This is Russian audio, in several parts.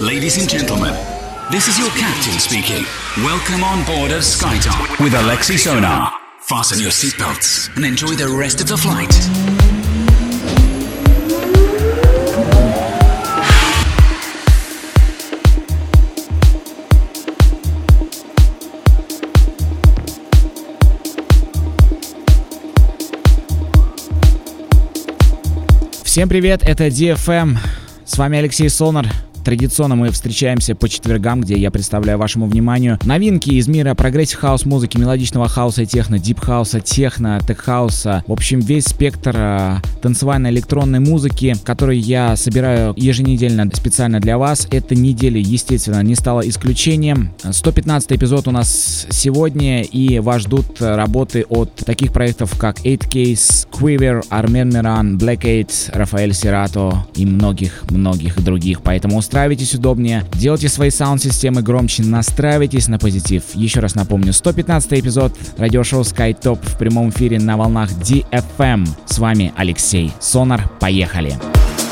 Ladies and gentlemen, this is your captain speaking. Welcome on board of SkyTalk with Alexi Sonar. Fasten your seatbelts and enjoy the rest of the flight. Всем привет, это DFM. С вами Алексей Сонар. Традиционно мы встречаемся по четвергам, где я представляю вашему вниманию новинки из мира progressive house музыки, мелодичного хауса и техно, deep хауса, техно, tech хауса. В общем, весь спектр э, танцевальной электронной музыки, который я собираю еженедельно специально для вас. Эта неделя, естественно, не стала исключением. 115 эпизод у нас сегодня, и вас ждут работы от таких проектов, как 8Case, Quiver, Armen Miran, Black 8, Rafael Cerato и многих-многих других. Поэтому устраивайтесь устраивайтесь удобнее, делайте свои саунд-системы громче, настраивайтесь на позитив. Еще раз напомню, 115 эпизод радиошоу SkyTop в прямом эфире на волнах DFM. С вами Алексей Сонар. Поехали! Поехали!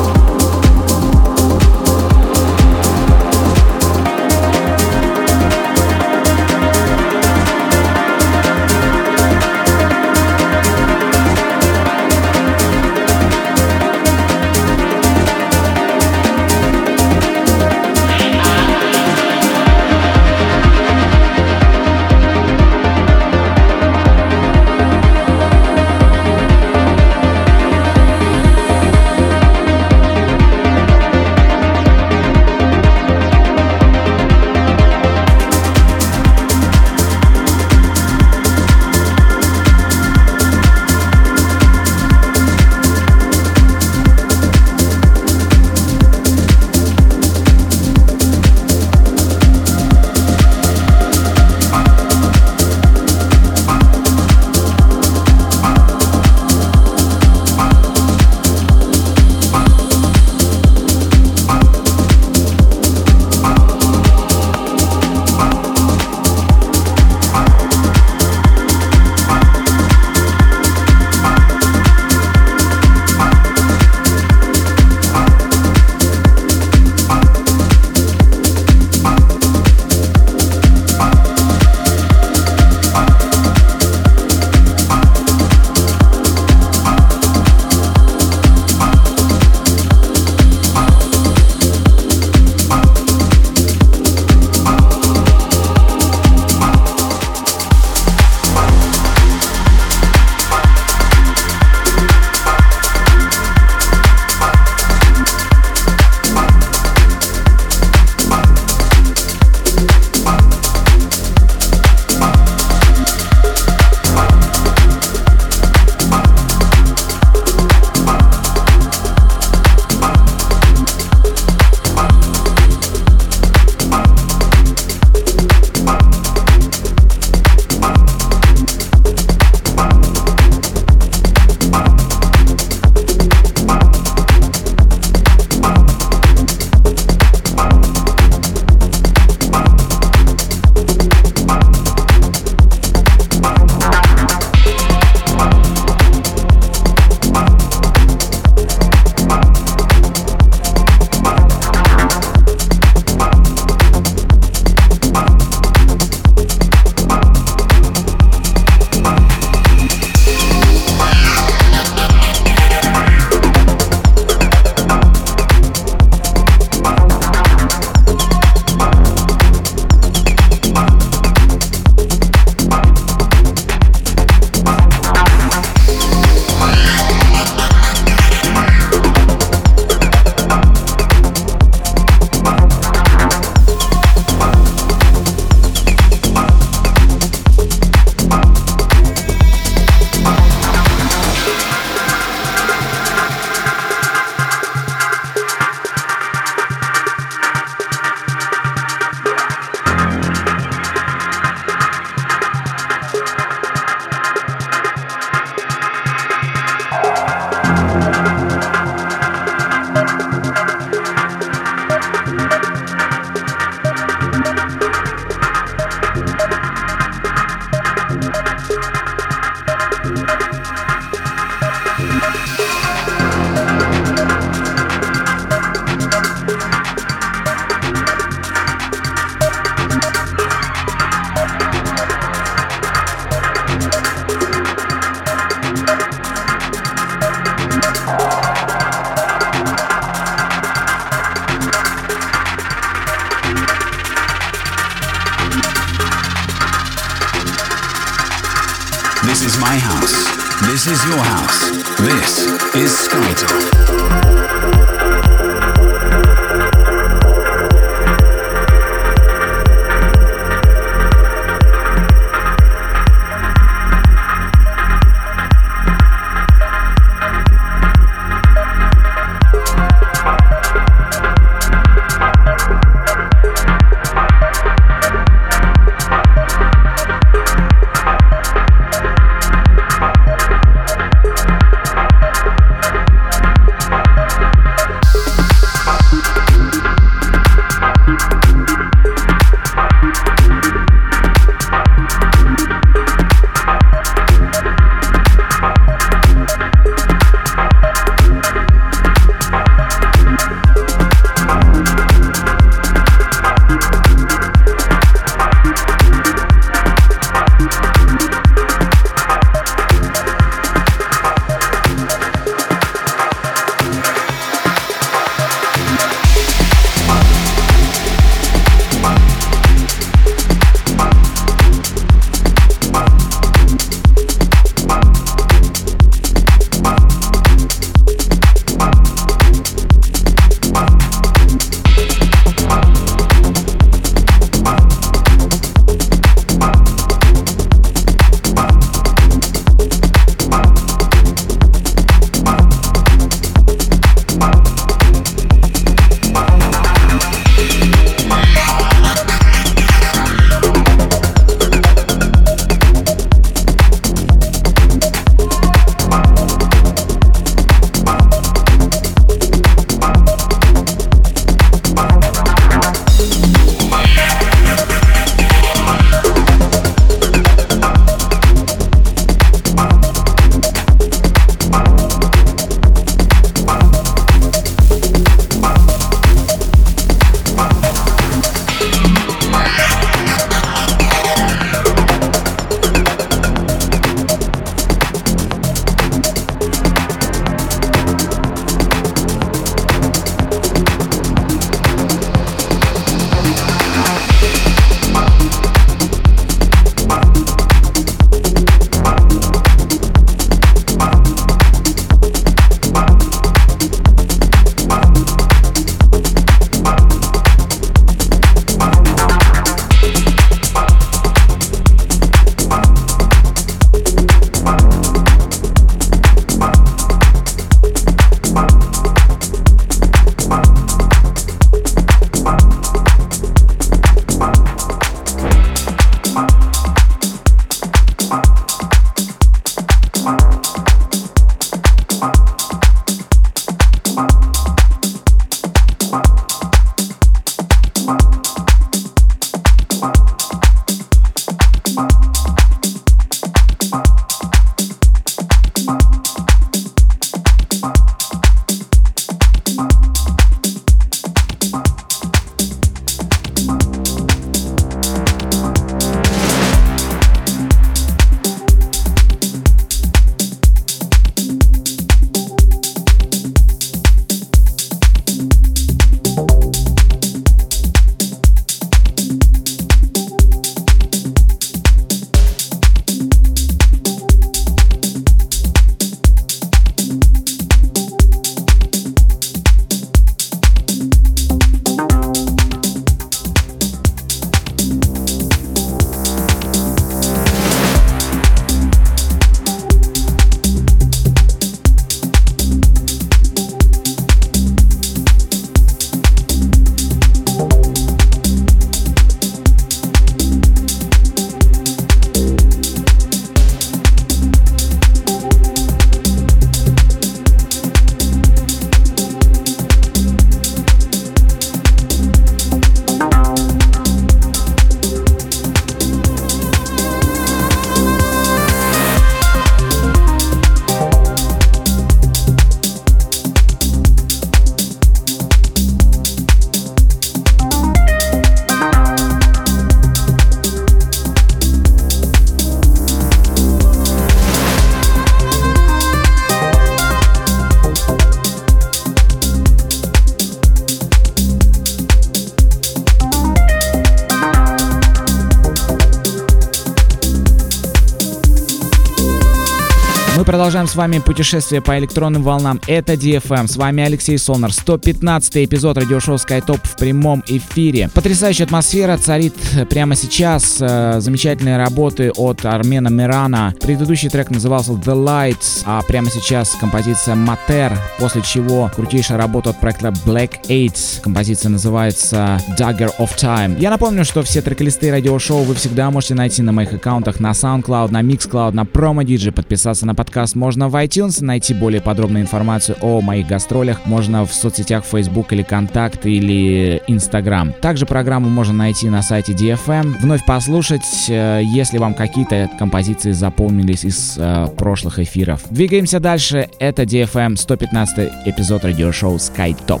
Продолжаем с вами путешествие по электронным волнам. Это DFM. С вами Алексей Сонар. 115 эпизод радиошоу SkyTop в прямом эфире. Потрясающая атмосфера царит прямо сейчас. Э, замечательные работы от Армена Мирана. Предыдущий трек назывался The Lights, а прямо сейчас композиция Mater, после чего крутейшая работа от проекта Black Aids. Композиция называется Dagger of Time. Я напомню, что все трек-листы радиошоу вы всегда можете найти на моих аккаунтах на SoundCloud, на Mixcloud, на Promo DJ. Подписаться на подкаст можно в iTunes, найти более подробную информацию о моих гастролях можно в соцсетях Facebook или Контакт или Instagram. Также программу можно найти на сайте DFM. Вновь послушать, э, если вам какие-то композиции запомнились из э, прошлых эфиров. Двигаемся дальше. Это DFM 115 эпизод радиошоу Sky Top.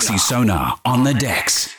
Alexi Sonar on the decks.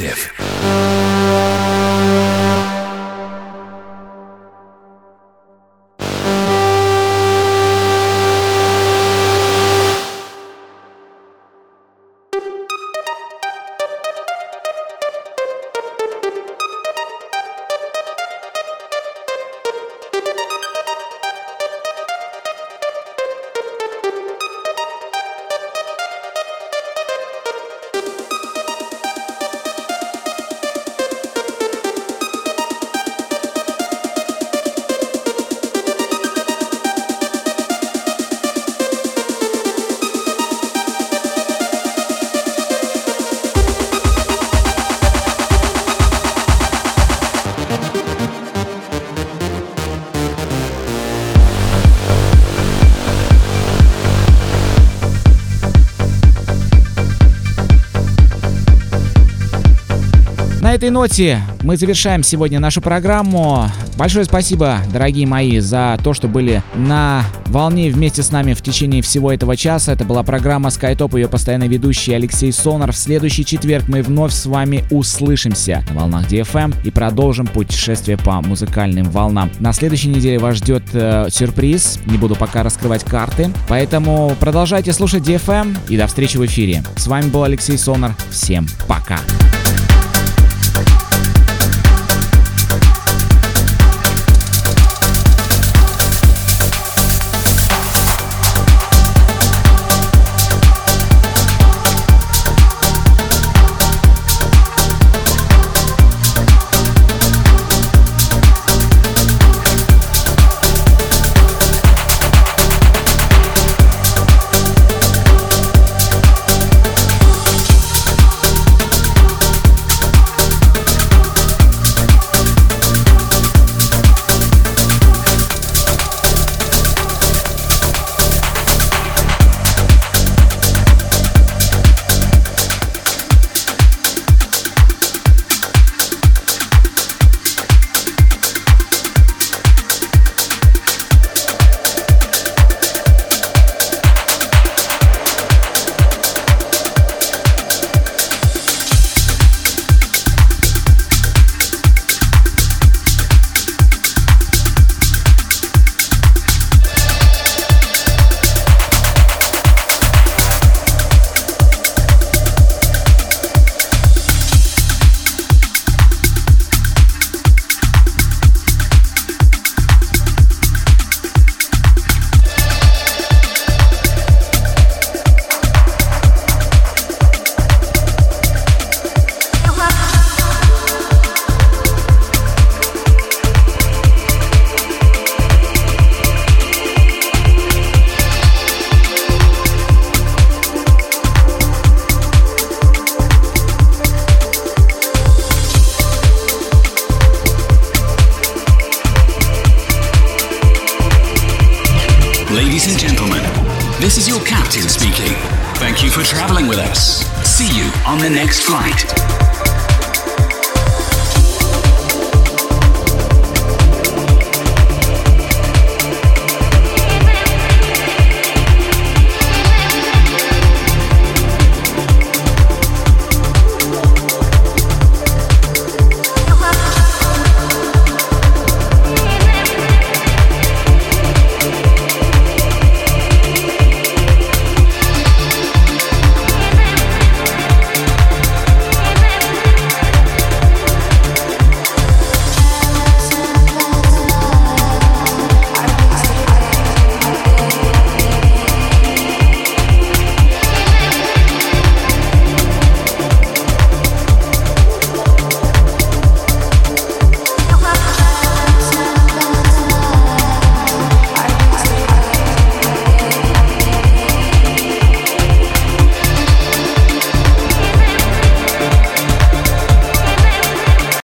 If. Этой ноте мы завершаем сегодня нашу программу. Большое спасибо, дорогие мои, за то, что были на волне вместе с нами в течение всего этого часа. Это была программа SkyTop, ее постоянный ведущий Алексей Сонар. В следующий четверг мы вновь с вами услышимся на волнах DFM и продолжим путешествие по музыкальным волнам. На следующей неделе вас ждет э, сюрприз. Не буду пока раскрывать карты. Поэтому продолжайте слушать DFM и до встречи в эфире. С вами был Алексей Сонар. Всем пока. This